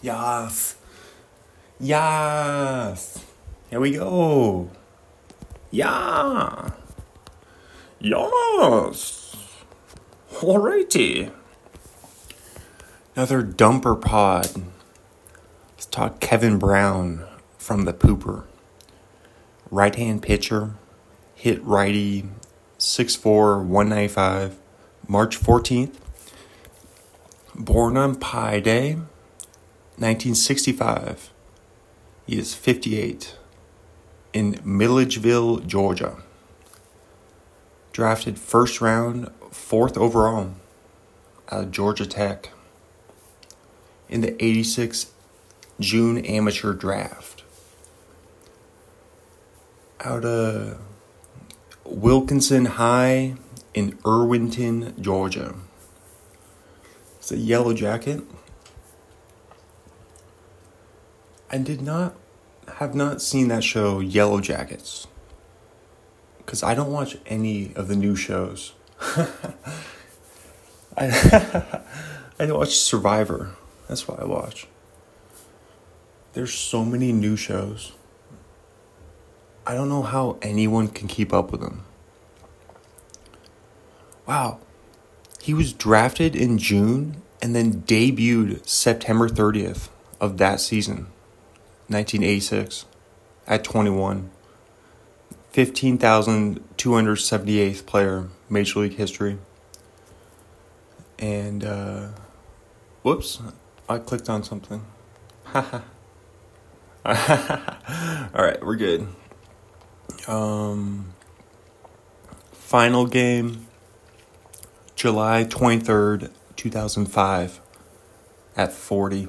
Yes. Yes. Here we go. Yeah. Yes. Alrighty. Another dumper pod. Let's talk Kevin Brown from the Pooper. Right hand pitcher, hit righty, 6'4, 195, March 14th. Born on Pi Day, 1965. He is 58 in Milledgeville, Georgia. Drafted first round, fourth overall out of Georgia Tech in the 86 June amateur draft. Out of Wilkinson High in Irwinton, Georgia. It's a yellow jacket. I did not have not seen that show Yellow Jackets because I don't watch any of the new shows. I I watch Survivor. That's what I watch. There's so many new shows. I don't know how anyone can keep up with them. Wow. He was drafted in June and then debuted September 30th of that season, 1986, at 21. 15,278th player, Major League history. And, uh, whoops, I clicked on something. All right, we're good. Um, final game, July 23rd, 2005, at 40.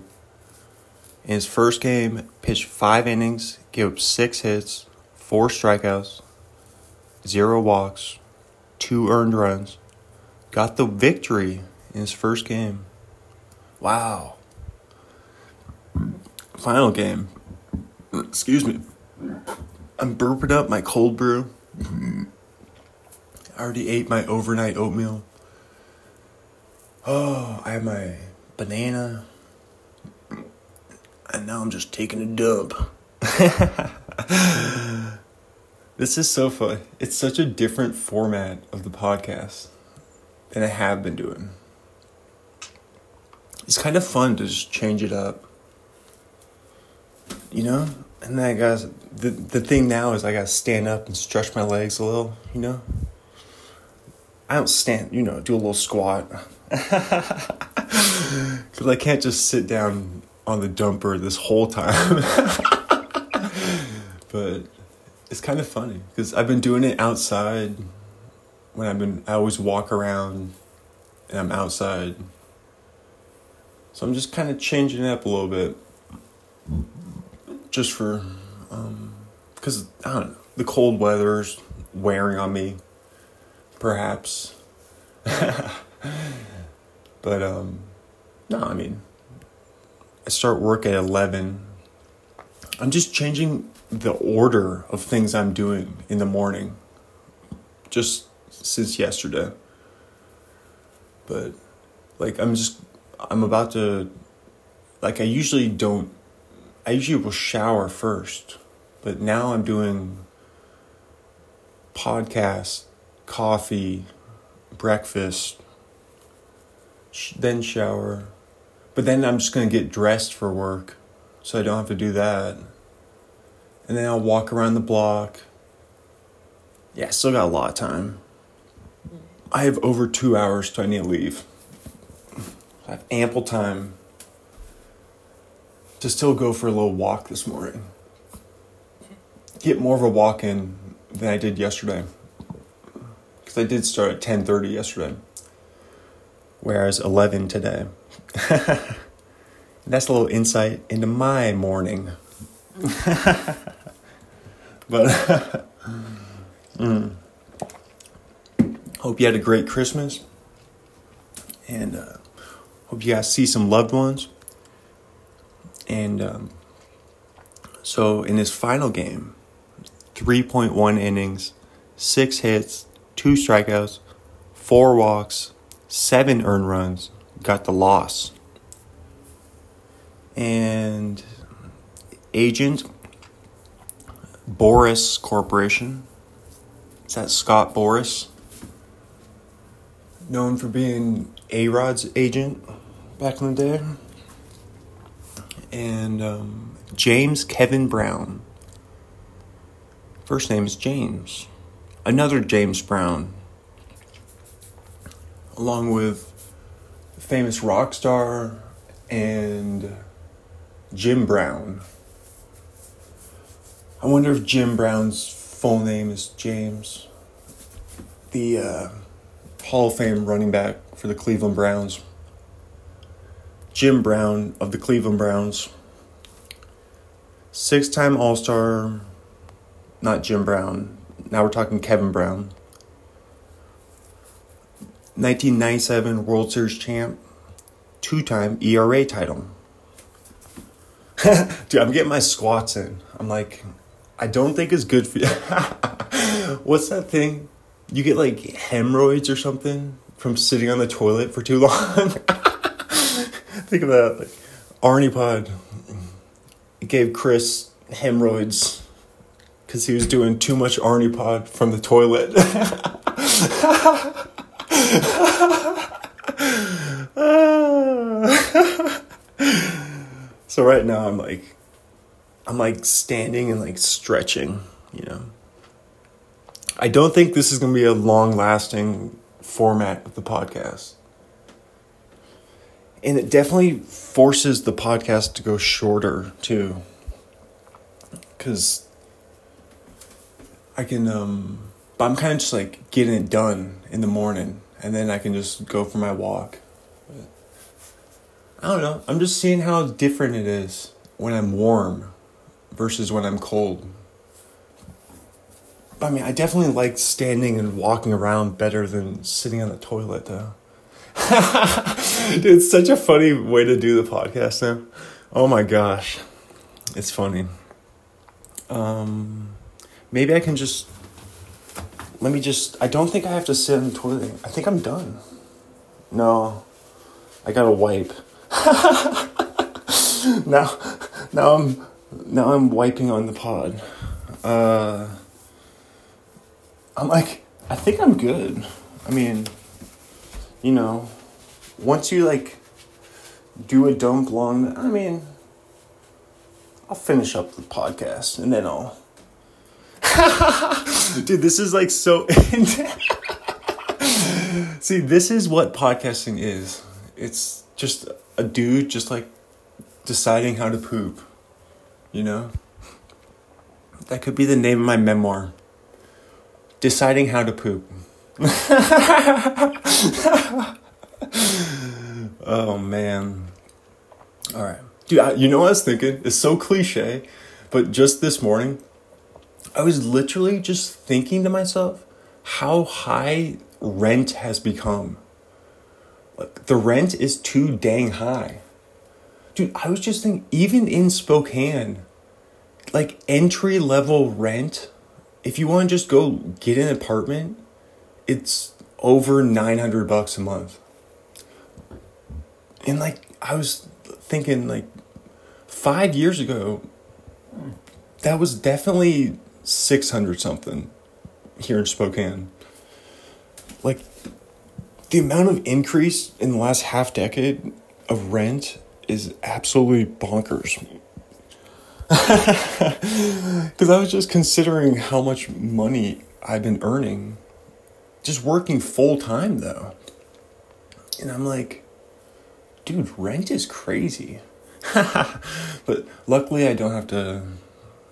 In his first game, pitched five innings, gave up six hits, four strikeouts, zero walks, two earned runs, got the victory in his first game. Wow. Final game. Excuse me. I'm burping up my cold brew. I already ate my overnight oatmeal. Oh, I have my banana. And now I'm just taking a dump. this is so fun. It's such a different format of the podcast than I have been doing. It's kind of fun to just change it up. You know? And then I got the the thing now is I gotta stand up and stretch my legs a little, you know? I don't stand, you know, do a little squat. Because I can't just sit down on the dumper this whole time. but it's kind of funny because I've been doing it outside when I've been, I always walk around and I'm outside. So I'm just kind of changing it up a little bit just for, um, because I don't know, the cold weather's wearing on me, perhaps. but, um, no, I mean, I start work at 11. I'm just changing the order of things I'm doing in the morning just since yesterday. But, like, I'm just, I'm about to, like, I usually don't I usually will shower first, but now I'm doing podcast, coffee, breakfast, then shower. But then I'm just going to get dressed for work so I don't have to do that. And then I'll walk around the block. Yeah, I still got a lot of time. I have over two hours till I need to leave. I have ample time to still go for a little walk this morning. Get more of a walk in than I did yesterday. Because I did start at 10:30 yesterday. Whereas 11 today. That's a little insight into my morning. but mm. hope you had a great Christmas. And uh, hope you guys see some loved ones. And um, so in his final game, 3.1 innings, six hits, two strikeouts, four walks, seven earned runs, got the loss. and agent Boras Corporation. Is that Scott Boras? Known for being A Rod's agent back in the day. And um, James Kevin Brown. First name is James. Another James Brown. Along with famous rock star and Jim Brown. I wonder if Jim Brown's full name is James. The uh, Hall of Fame running back for the Cleveland Browns. Jim Brown of the Cleveland Browns. Six time All Star, not Jim Brown. Now we're talking Kevin Brown. 1997 World Series champ, two time ERA title. Dude, I'm getting my squats in. I'm like, I don't think it's good for you. What's that thing? You get like hemorrhoids or something from sitting on the toilet for too long. think of that. Like, Arnie Pod gave Chris hemorrhoids because he was doing too much Arnie Pod from the toilet. so right now I'm like I'm like standing and like stretching, you know. I don't think this is going to be a long lasting format of the podcast. And it definitely forces the podcast to go shorter too. Cuz I can um but I'm kind of just like getting it done in the morning and then I can just go for my walk. I don't know. I'm just seeing how different it is when I'm warm versus when I'm cold. I mean, I definitely like standing and walking around better than sitting on the toilet, though. Dude, it's such a funny way to do the podcast now. Oh my gosh. It's funny. Um, maybe I can just. Let me just. I don't think I have to sit on the toilet. I think I'm done. No. I gotta wipe. now, now I'm now I'm wiping on the pod. Uh, I'm like, I think I'm good. I mean, you know, once you like do a dump long, I mean, I'll finish up the podcast and then I'll. Dude, this is like so. See, this is what podcasting is. It's just a dude just like deciding how to poop. You know? That could be the name of my memoir. Deciding how to poop. oh man. All right. Dude, I, you know what I was thinking? It's so cliche, but just this morning, I was literally just thinking to myself how high rent has become. Like, the rent is too dang high. Dude, I was just thinking, even in Spokane, like entry level rent, if you want to just go get an apartment, it's over 900 bucks a month. And like, I was thinking, like, five years ago, that was definitely 600 something here in Spokane. Like, the amount of increase in the last half decade of rent is absolutely bonkers. Because I was just considering how much money I've been earning just working full time, though. And I'm like, dude, rent is crazy. but luckily, I don't have to,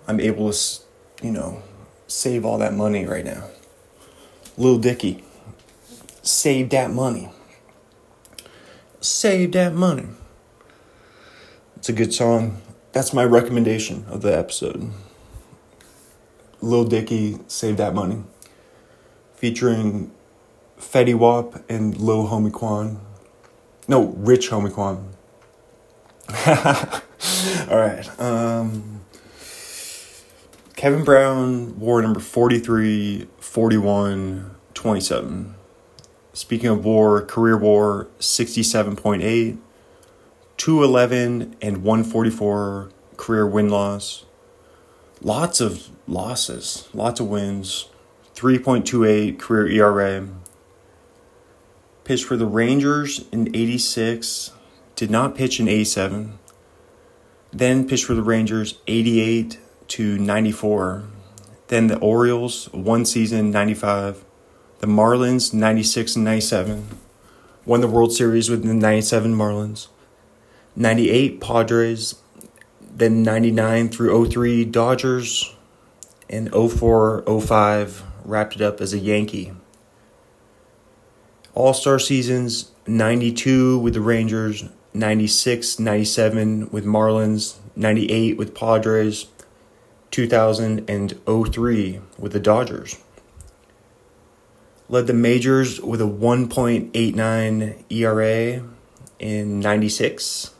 I'm able to, you know, save all that money right now. Lil Dicky, save that money. Save that money. It's a good song. That's my recommendation of the episode. Lil Dicky, Save That Money. Featuring Fetty Wap and Lil Homie Quan. No, Rich Homie Quan. All right. Um, Kevin Brown, war number 43, 41, 27. Speaking of war, career war 67.8, 211 and 144 career win loss. Lots of losses, lots of wins. 3.28 career ERA. Pitched for the Rangers in 86, did not pitch in 87. Then pitched for the Rangers 88 to 94. Then the Orioles, one season, 95. The Marlins, 96 and 97. Won the World Series with the 97 Marlins. 98 Padres. Then 99 through 03 Dodgers. And 04 05 wrapped it up as a Yankee. All star seasons 92 with the Rangers, 96, 97 with Marlins, 98 with Padres, 2003 with the Dodgers. Led the majors with a 1.89 ERA in 96.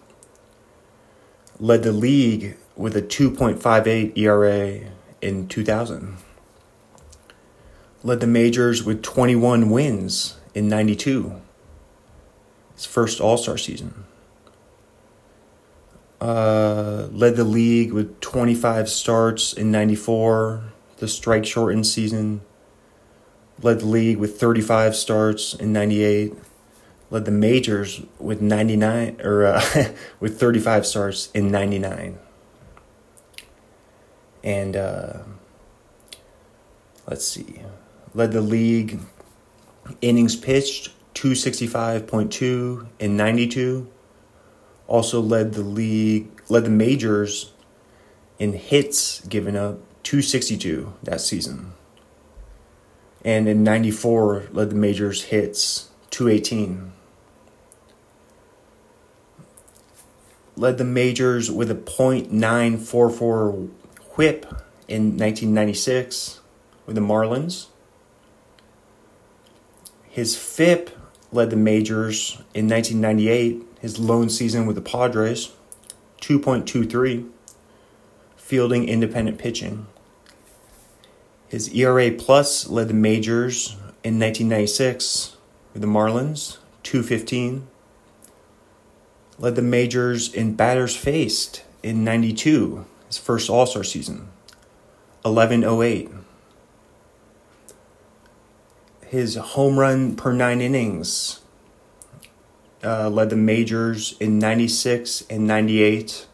Led the league with a 2.58 ERA in 2000. Led the majors with 21 wins in 92. His first All Star season. Uh, led the league with 25 starts in 94, the strike shortened season. Led the league with 35 starts in 98. Led the majors with 99 or uh, with 35 starts in 99. And uh, let's see. Led the league innings pitched 265.2 in 92 also led the league, led the majors in hits given up 262 that season. And in 94 led the majors hits 218. Led the majors with a .944 whip in 1996 with the Marlins. His FIP led the majors in 1998 his lone season with the Padres, 2.23, fielding independent pitching. His ERA plus led the majors in 1996 with the Marlins, 215. Led the majors in batters faced in 92, his first All Star season, 1108. His home run per nine innings uh, led the majors in 96 and 98,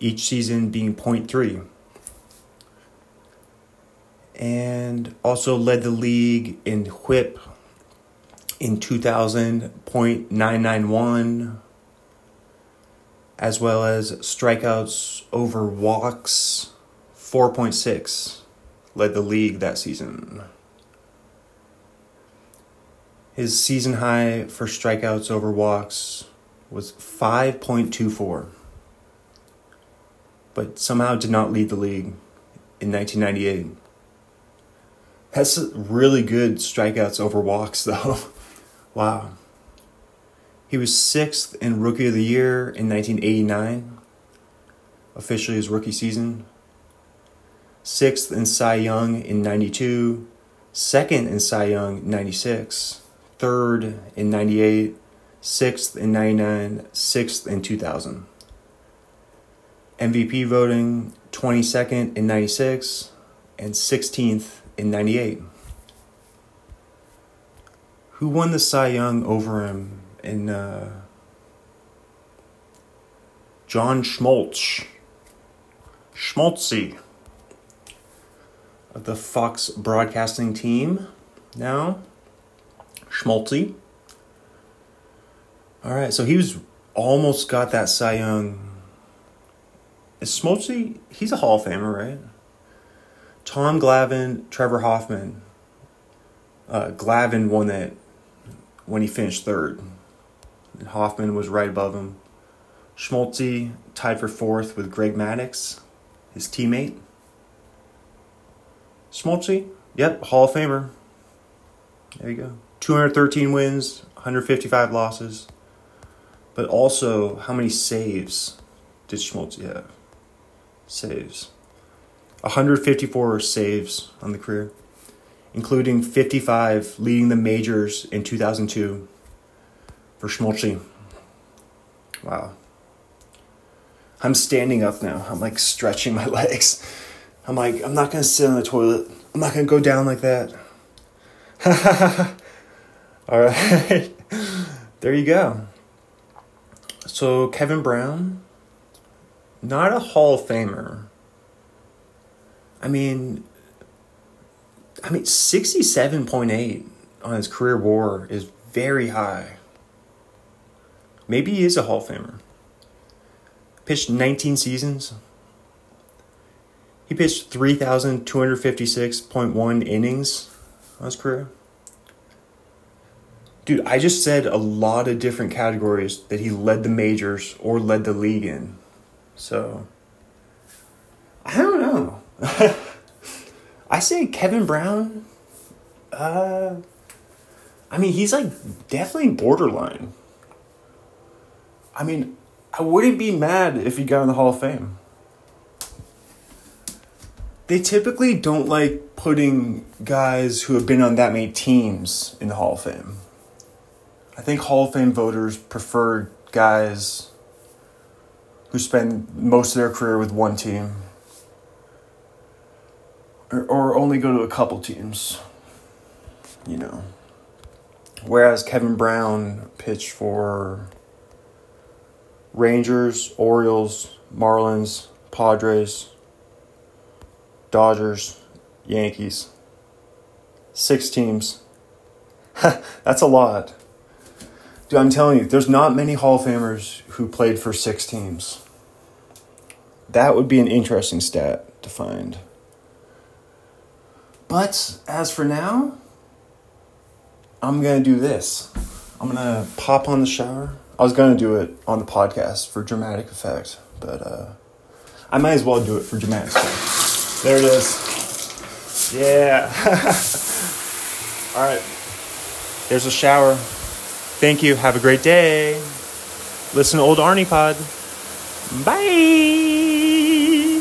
each season being 0.3. And also led the league in whip in 2000, 0.991, as well as strikeouts over walks, 4.6, led the league that season. His season high for strikeouts over walks was 5.24, but somehow did not lead the league in 1998. That's really good strikeouts over walks, though. wow. He was sixth in Rookie of the Year in 1989, officially his rookie season. Sixth in Cy Young in 92, second in Cy Young 96 third in 98, sixth in 99, sixth in 2000. MVP voting 22nd in 96 and 16th in 98. Who won the Cy Young over him in uh, John Smoltz? Schmaltzy of the Fox Broadcasting team now. Schmaltzy. All right, so he was almost got that Cy Young. Is? He's a Hall of Famer, right? Tom Glavine, Trevor Hoffman. Uh, Glavine won that when he finished third. And Hoffman was right above him. Schmaltzy tied for fourth with Greg Maddux, his teammate. Schmaltzy, yep, Hall of Famer. There you go. 213 wins, 155 losses. But also, how many saves did Schmaltz have? Saves. 154 saves on the career, including 55 leading the majors in 2002 for Schmaltzy. Wow. I'm standing up now. I'm like stretching my legs. I'm like, I'm not gonna sit on the toilet. I'm not gonna go down like that. All right. there you go. So, Kevin Brown, not a Hall of Famer. I mean, I mean, 67.8 on his career war is very high. Maybe he is a Hall of Famer. Pitched 19 seasons. He pitched 3,256.1 innings on his career. Dude, I just said a lot of different categories that he led the majors or led the league in. So, I don't know. I say Kevin Brown. Uh, I mean, he's like definitely borderline. I mean, I wouldn't be mad if he got in the Hall of Fame. They typically don't like putting guys who have been on that many teams in the Hall of Fame. I think Hall of Fame voters prefer guys who spend most of their career with one team or, or only go to a couple teams, you know. Whereas Kevin Brown pitched for Rangers, Orioles, Marlins, Padres, Dodgers, Yankees. Six teams. That's a lot. Dude, I'm telling you, there's not many Hall of Famers who played for six teams. That would be an interesting stat to find. But as for now, I'm going to do this. I'm going to pop on the shower. I was going to do it on the podcast for dramatic effect, but uh, I might as well do it for dramatic effect. There it is. Yeah. All right. There's a shower. Thank you. Have a great day. Listen to Old Arnie Pod. Bye.